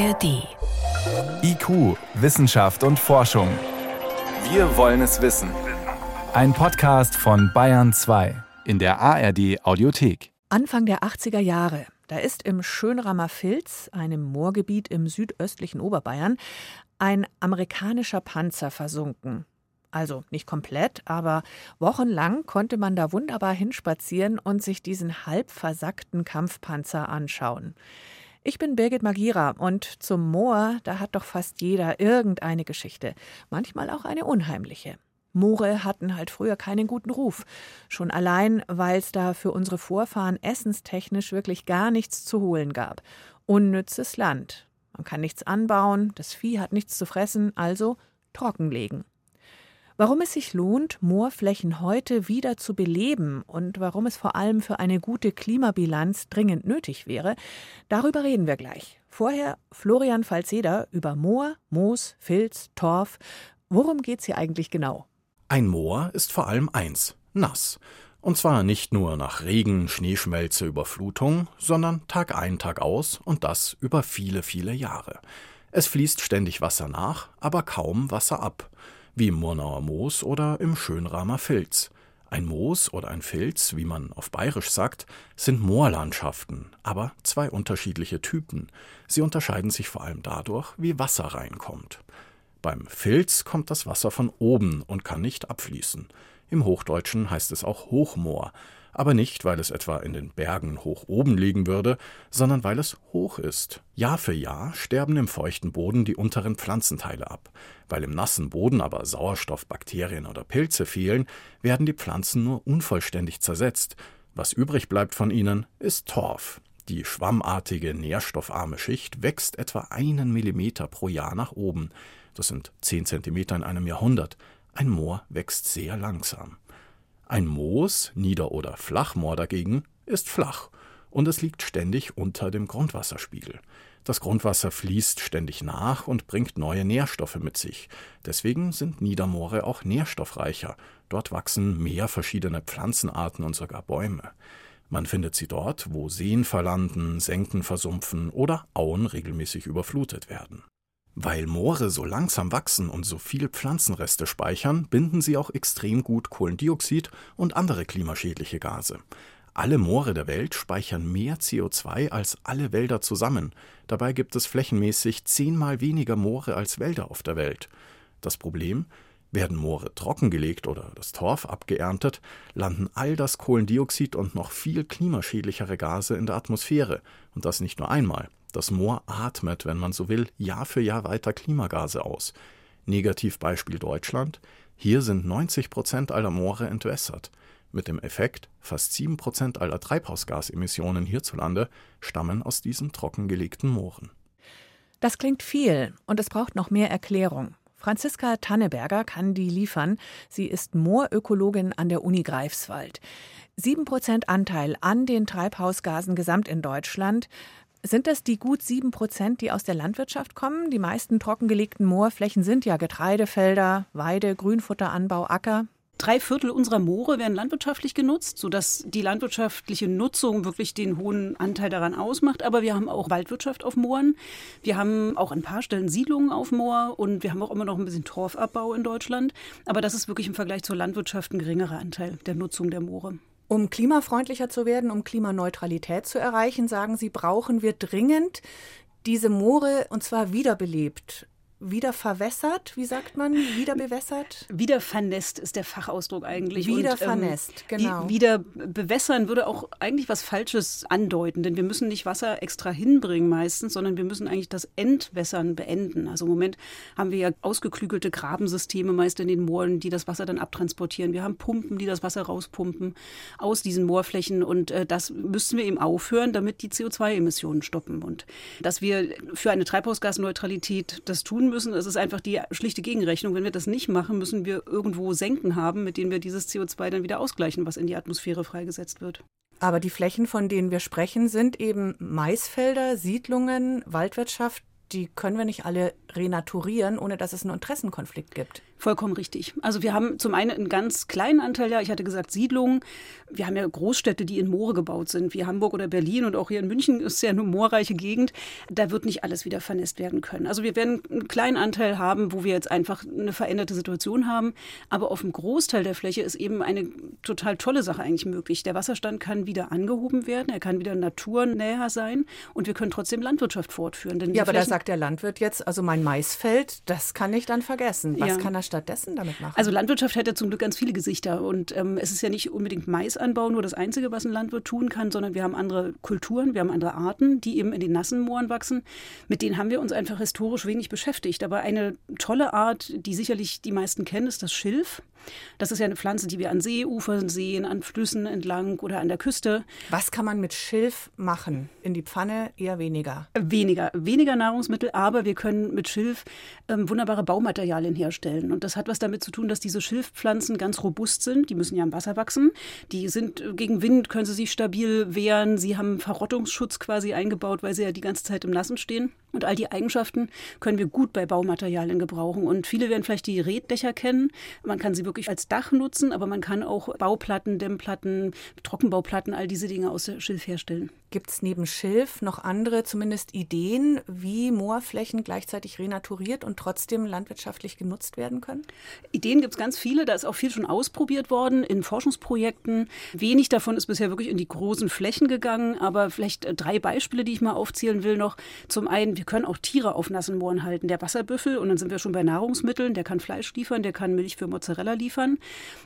ARD. IQ, Wissenschaft und Forschung. Wir wollen es wissen. Ein Podcast von Bayern 2 in der ARD Audiothek. Anfang der 80er Jahre. Da ist im Schönrammer Filz, einem Moorgebiet im südöstlichen Oberbayern, ein amerikanischer Panzer versunken. Also nicht komplett, aber wochenlang konnte man da wunderbar hinspazieren und sich diesen halb versackten Kampfpanzer anschauen. Ich bin Birgit Magira und zum Moor, da hat doch fast jeder irgendeine Geschichte, manchmal auch eine unheimliche. Moore hatten halt früher keinen guten Ruf. Schon allein, weil es da für unsere Vorfahren essenstechnisch wirklich gar nichts zu holen gab. Unnützes Land. Man kann nichts anbauen, das Vieh hat nichts zu fressen, also trockenlegen. Warum es sich lohnt, Moorflächen heute wieder zu beleben und warum es vor allem für eine gute Klimabilanz dringend nötig wäre, darüber reden wir gleich. Vorher Florian Falzeder über Moor, Moos, Filz, Torf. Worum geht's hier eigentlich genau? Ein Moor ist vor allem eins, nass. Und zwar nicht nur nach Regen, Schneeschmelze, Überflutung, sondern Tag ein, Tag aus und das über viele, viele Jahre. Es fließt ständig Wasser nach, aber kaum Wasser ab wie im Murnauer Moos oder im Schönramer Filz. Ein Moos oder ein Filz, wie man auf Bayerisch sagt, sind Moorlandschaften, aber zwei unterschiedliche Typen. Sie unterscheiden sich vor allem dadurch, wie Wasser reinkommt. Beim Filz kommt das Wasser von oben und kann nicht abfließen. Im Hochdeutschen heißt es auch Hochmoor, aber nicht, weil es etwa in den Bergen hoch oben liegen würde, sondern weil es hoch ist. Jahr für Jahr sterben im feuchten Boden die unteren Pflanzenteile ab. Weil im nassen Boden aber Sauerstoff, Bakterien oder Pilze fehlen, werden die Pflanzen nur unvollständig zersetzt. Was übrig bleibt von ihnen, ist Torf. Die schwammartige, nährstoffarme Schicht wächst etwa einen Millimeter pro Jahr nach oben. Das sind zehn Zentimeter in einem Jahrhundert. Ein Moor wächst sehr langsam. Ein Moos, Nieder- oder Flachmoor dagegen, ist flach und es liegt ständig unter dem Grundwasserspiegel. Das Grundwasser fließt ständig nach und bringt neue Nährstoffe mit sich. Deswegen sind Niedermoore auch nährstoffreicher. Dort wachsen mehr verschiedene Pflanzenarten und sogar Bäume. Man findet sie dort, wo Seen verlanden, Senken versumpfen oder Auen regelmäßig überflutet werden. Weil Moore so langsam wachsen und so viel Pflanzenreste speichern, binden sie auch extrem gut Kohlendioxid und andere klimaschädliche Gase. Alle Moore der Welt speichern mehr CO2 als alle Wälder zusammen. Dabei gibt es flächenmäßig zehnmal weniger Moore als Wälder auf der Welt. Das Problem? Werden Moore trockengelegt oder das Torf abgeerntet, landen all das Kohlendioxid und noch viel klimaschädlichere Gase in der Atmosphäre. Und das nicht nur einmal. Das Moor atmet, wenn man so will, Jahr für Jahr weiter Klimagase aus. Negativbeispiel Deutschland. Hier sind 90 Prozent aller Moore entwässert. Mit dem Effekt, fast 7 Prozent aller Treibhausgasemissionen hierzulande stammen aus diesen trockengelegten Mooren. Das klingt viel und es braucht noch mehr Erklärung. Franziska Tanneberger kann die liefern. Sie ist Moorökologin an der Uni Greifswald. 7% Anteil an den Treibhausgasen gesamt in Deutschland. Sind das die gut sieben Prozent, die aus der Landwirtschaft kommen? Die meisten trockengelegten Moorflächen sind ja Getreidefelder, Weide, Grünfutteranbau, Acker. Drei Viertel unserer Moore werden landwirtschaftlich genutzt, sodass die landwirtschaftliche Nutzung wirklich den hohen Anteil daran ausmacht. Aber wir haben auch Waldwirtschaft auf Mooren. Wir haben auch ein paar Stellen Siedlungen auf Moor und wir haben auch immer noch ein bisschen Torfabbau in Deutschland. Aber das ist wirklich im Vergleich zur Landwirtschaft ein geringerer Anteil der Nutzung der Moore. Um klimafreundlicher zu werden, um Klimaneutralität zu erreichen, sagen Sie, brauchen wir dringend diese Moore und zwar wiederbelebt wieder verwässert, wie sagt man? Wieder bewässert? Wieder vernässt ist der Fachausdruck eigentlich. Wieder und, ähm, vernässt, genau. Wieder bewässern würde auch eigentlich was Falsches andeuten, denn wir müssen nicht Wasser extra hinbringen meistens, sondern wir müssen eigentlich das Entwässern beenden. Also im Moment haben wir ja ausgeklügelte Grabensysteme meist in den Mooren, die das Wasser dann abtransportieren. Wir haben Pumpen, die das Wasser rauspumpen aus diesen Moorflächen und äh, das müssen wir eben aufhören, damit die CO2-Emissionen stoppen. Und dass wir für eine Treibhausgasneutralität das tun müssen. Es ist einfach die schlichte Gegenrechnung. Wenn wir das nicht machen, müssen wir irgendwo Senken haben, mit denen wir dieses CO2 dann wieder ausgleichen, was in die Atmosphäre freigesetzt wird. Aber die Flächen, von denen wir sprechen, sind eben Maisfelder, Siedlungen, Waldwirtschaft. Die können wir nicht alle renaturieren, ohne dass es einen Interessenkonflikt gibt. Vollkommen richtig. Also wir haben zum einen einen ganz kleinen Anteil, ja, ich hatte gesagt Siedlungen. Wir haben ja Großstädte, die in Moore gebaut sind, wie Hamburg oder Berlin und auch hier in München ist ja eine moorreiche Gegend. Da wird nicht alles wieder vernässt werden können. Also wir werden einen kleinen Anteil haben, wo wir jetzt einfach eine veränderte Situation haben. Aber auf dem Großteil der Fläche ist eben eine total tolle Sache eigentlich möglich. Der Wasserstand kann wieder angehoben werden, er kann wieder naturnäher sein und wir können trotzdem Landwirtschaft fortführen. ja, aber da sagt der Landwirt jetzt, also mein Maisfeld, das kann ich dann vergessen. Was ja. kann er stattdessen damit machen? Also Landwirtschaft hätte zum Glück ganz viele Gesichter und ähm, es ist ja nicht unbedingt Maisanbau nur das Einzige, was ein Landwirt tun kann, sondern wir haben andere Kulturen, wir haben andere Arten, die eben in den nassen Mooren wachsen. Mit denen haben wir uns einfach historisch wenig beschäftigt. Aber eine tolle Art, die sicherlich die meisten kennen, ist das Schilf. Das ist ja eine Pflanze, die wir an Seeufern sehen, an Flüssen entlang oder an der Küste. Was kann man mit Schilf machen? In die Pfanne eher weniger? Weniger. Weniger Nahrungsmittel, aber wir können mit Schilf ähm, wunderbare Baumaterialien herstellen. Und das hat was damit zu tun, dass diese Schilfpflanzen ganz robust sind. Die müssen ja im Wasser wachsen. Die sind äh, gegen Wind, können sie sich stabil wehren. Sie haben Verrottungsschutz quasi eingebaut, weil sie ja die ganze Zeit im Nassen stehen. Und all die Eigenschaften können wir gut bei Baumaterialien gebrauchen. Und viele werden vielleicht die Reddächer kennen. Man kann sie wirklich als Dach nutzen, aber man kann auch Bauplatten, Dämmplatten, Trockenbauplatten, all diese Dinge aus Schilf herstellen. Gibt es neben Schilf noch andere zumindest Ideen, wie Moorflächen gleichzeitig renaturiert und trotzdem landwirtschaftlich genutzt werden können? Ideen gibt es ganz viele. Da ist auch viel schon ausprobiert worden in Forschungsprojekten. Wenig davon ist bisher wirklich in die großen Flächen gegangen. Aber vielleicht äh, drei Beispiele, die ich mal aufzählen will noch. Zum einen, wir können auch Tiere auf nassen Mooren halten. Der Wasserbüffel, und dann sind wir schon bei Nahrungsmitteln, der kann Fleisch liefern, der kann Milch für Mozzarella liefern.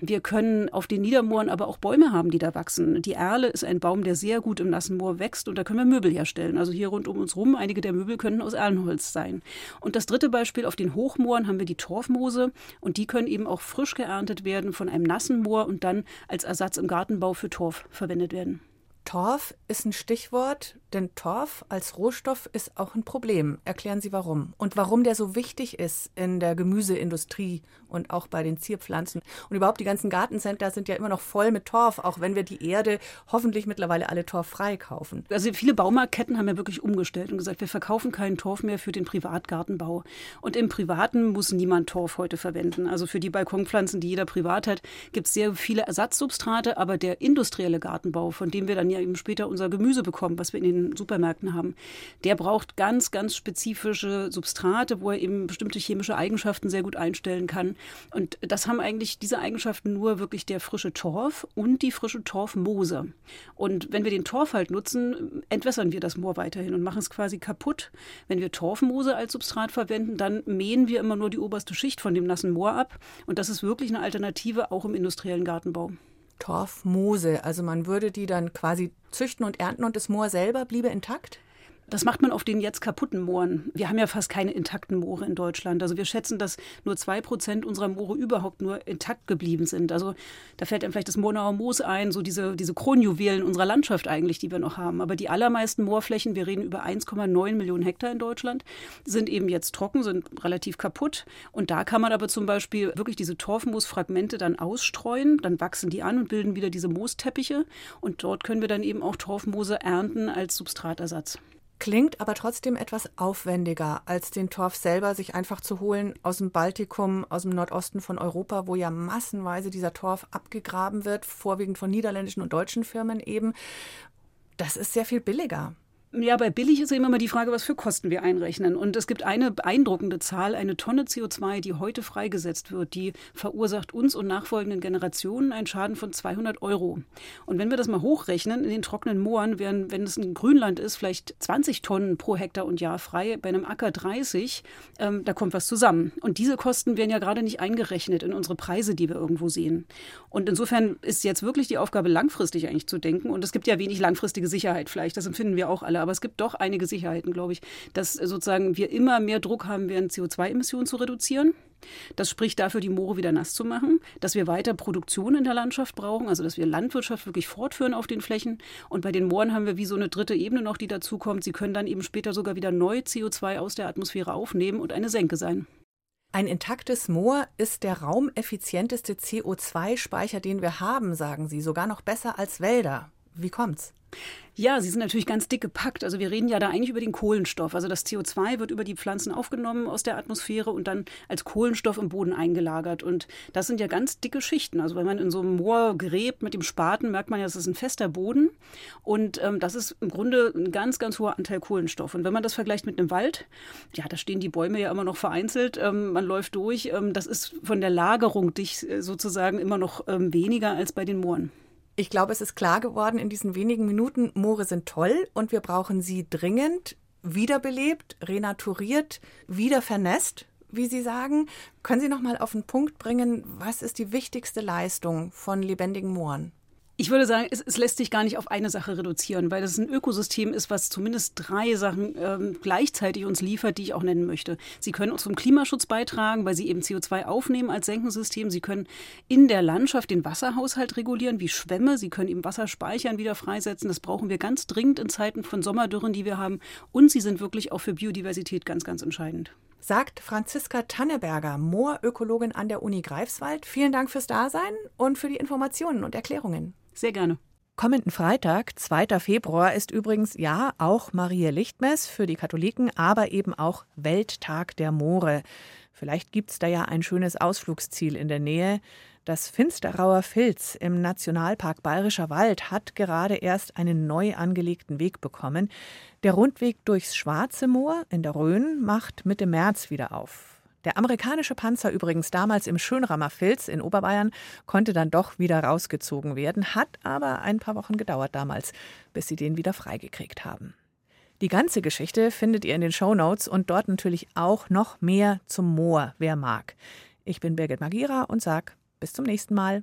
Wir können auf den Niedermooren aber auch Bäume haben, die da wachsen. Die Erle ist ein Baum, der sehr gut im nassen Moor wächst und da können wir Möbel herstellen. Also hier rund um uns rum, einige der Möbel könnten aus Erlenholz sein. Und das dritte Beispiel, auf den Hochmooren haben wir die Torfmoose und die können eben auch frisch geerntet werden von einem nassen Moor und dann als Ersatz im Gartenbau für Torf verwendet werden. Torf ist ein Stichwort, denn Torf als Rohstoff ist auch ein Problem. Erklären Sie warum. Und warum der so wichtig ist in der Gemüseindustrie und auch bei den Zierpflanzen. Und überhaupt die ganzen Gartencenter sind ja immer noch voll mit Torf, auch wenn wir die Erde hoffentlich mittlerweile alle torffrei kaufen. Also viele Baumarktketten haben ja wirklich umgestellt und gesagt, wir verkaufen keinen Torf mehr für den Privatgartenbau. Und im Privaten muss niemand Torf heute verwenden. Also für die Balkonpflanzen, die jeder privat hat, gibt es sehr viele Ersatzsubstrate, aber der industrielle Gartenbau, von dem wir dann ja eben später unser Gemüse bekommen, was wir in den Supermärkten haben, der braucht ganz, ganz spezifische Substrate, wo er eben bestimmte chemische Eigenschaften sehr gut einstellen kann. Und das haben eigentlich diese Eigenschaften nur wirklich der frische Torf und die frische Torfmoose. Und wenn wir den Torf halt nutzen, entwässern wir das Moor weiterhin und machen es quasi kaputt. Wenn wir Torfmoose als Substrat verwenden, dann mähen wir immer nur die oberste Schicht von dem nassen Moor ab. Und das ist wirklich eine Alternative auch im industriellen Gartenbau. Torfmoose. Also man würde die dann quasi züchten und ernten und das Moor selber bliebe intakt? Das macht man auf den jetzt kaputten Mooren. Wir haben ja fast keine intakten Moore in Deutschland. Also wir schätzen, dass nur zwei Prozent unserer Moore überhaupt nur intakt geblieben sind. Also da fällt einem vielleicht das Moornauer Moos ein, so diese, diese Kronjuwelen unserer Landschaft eigentlich, die wir noch haben. Aber die allermeisten Moorflächen, wir reden über 1,9 Millionen Hektar in Deutschland, sind eben jetzt trocken, sind relativ kaputt. Und da kann man aber zum Beispiel wirklich diese Torfmoosfragmente dann ausstreuen. Dann wachsen die an und bilden wieder diese Moosteppiche. Und dort können wir dann eben auch Torfmoose ernten als Substratersatz. Klingt aber trotzdem etwas aufwendiger, als den Torf selber sich einfach zu holen aus dem Baltikum, aus dem Nordosten von Europa, wo ja massenweise dieser Torf abgegraben wird, vorwiegend von niederländischen und deutschen Firmen eben. Das ist sehr viel billiger. Ja, bei billig ist immer mal die Frage, was für Kosten wir einrechnen. Und es gibt eine beeindruckende Zahl, eine Tonne CO2, die heute freigesetzt wird, die verursacht uns und nachfolgenden Generationen einen Schaden von 200 Euro. Und wenn wir das mal hochrechnen, in den trockenen Mooren wären, wenn es ein Grünland ist, vielleicht 20 Tonnen pro Hektar und Jahr frei, bei einem Acker 30, ähm, da kommt was zusammen. Und diese Kosten werden ja gerade nicht eingerechnet in unsere Preise, die wir irgendwo sehen. Und insofern ist jetzt wirklich die Aufgabe, langfristig eigentlich zu denken. Und es gibt ja wenig langfristige Sicherheit vielleicht, das empfinden wir auch alle aber es gibt doch einige Sicherheiten, glaube ich, dass sozusagen wir immer mehr Druck haben werden, CO2-Emissionen zu reduzieren. Das spricht dafür, die Moore wieder nass zu machen, dass wir weiter Produktion in der Landschaft brauchen, also dass wir Landwirtschaft wirklich fortführen auf den Flächen. Und bei den Mooren haben wir wie so eine dritte Ebene noch, die dazukommt. Sie können dann eben später sogar wieder neu CO2 aus der Atmosphäre aufnehmen und eine Senke sein. Ein intaktes Moor ist der raumeffizienteste CO2-Speicher, den wir haben, sagen Sie, sogar noch besser als Wälder. Wie kommt's? Ja, sie sind natürlich ganz dick gepackt. Also wir reden ja da eigentlich über den Kohlenstoff. Also das CO2 wird über die Pflanzen aufgenommen aus der Atmosphäre und dann als Kohlenstoff im Boden eingelagert. Und das sind ja ganz dicke Schichten. Also wenn man in so einem Moor gräbt mit dem Spaten, merkt man ja, das ist ein fester Boden. Und ähm, das ist im Grunde ein ganz, ganz hoher Anteil Kohlenstoff. Und wenn man das vergleicht mit einem Wald, ja, da stehen die Bäume ja immer noch vereinzelt. Ähm, man läuft durch. Ähm, das ist von der Lagerung dich äh, sozusagen immer noch ähm, weniger als bei den Mooren. Ich glaube, es ist klar geworden in diesen wenigen Minuten, Moore sind toll und wir brauchen sie dringend wiederbelebt, renaturiert, wieder vernässt, wie Sie sagen. Können Sie noch mal auf den Punkt bringen, was ist die wichtigste Leistung von lebendigen Mooren? Ich würde sagen, es, es, lässt sich gar nicht auf eine Sache reduzieren, weil das ein Ökosystem ist, was zumindest drei Sachen ähm, gleichzeitig uns liefert, die ich auch nennen möchte. Sie können uns zum Klimaschutz beitragen, weil sie eben CO2 aufnehmen als Senkensystem. Sie können in der Landschaft den Wasserhaushalt regulieren, wie Schwämme. Sie können eben Wasser speichern, wieder freisetzen. Das brauchen wir ganz dringend in Zeiten von Sommerdürren, die wir haben. Und sie sind wirklich auch für Biodiversität ganz, ganz entscheidend sagt Franziska Tanneberger, Moorökologin an der Uni Greifswald. Vielen Dank fürs Dasein und für die Informationen und Erklärungen. Sehr gerne. Kommenden Freitag, 2. Februar, ist übrigens ja auch Maria Lichtmess für die Katholiken, aber eben auch Welttag der Moore. Vielleicht gibt es da ja ein schönes Ausflugsziel in der Nähe. Das Finsterauer Filz im Nationalpark Bayerischer Wald hat gerade erst einen neu angelegten Weg bekommen. Der Rundweg durchs Schwarze Moor in der Rhön macht Mitte März wieder auf. Der amerikanische Panzer übrigens damals im Schönrammer Filz in Oberbayern konnte dann doch wieder rausgezogen werden, hat aber ein paar Wochen gedauert damals, bis sie den wieder freigekriegt haben. Die ganze Geschichte findet ihr in den Show Notes und dort natürlich auch noch mehr zum Moor, wer mag. Ich bin Birgit Magira und sag bis zum nächsten Mal.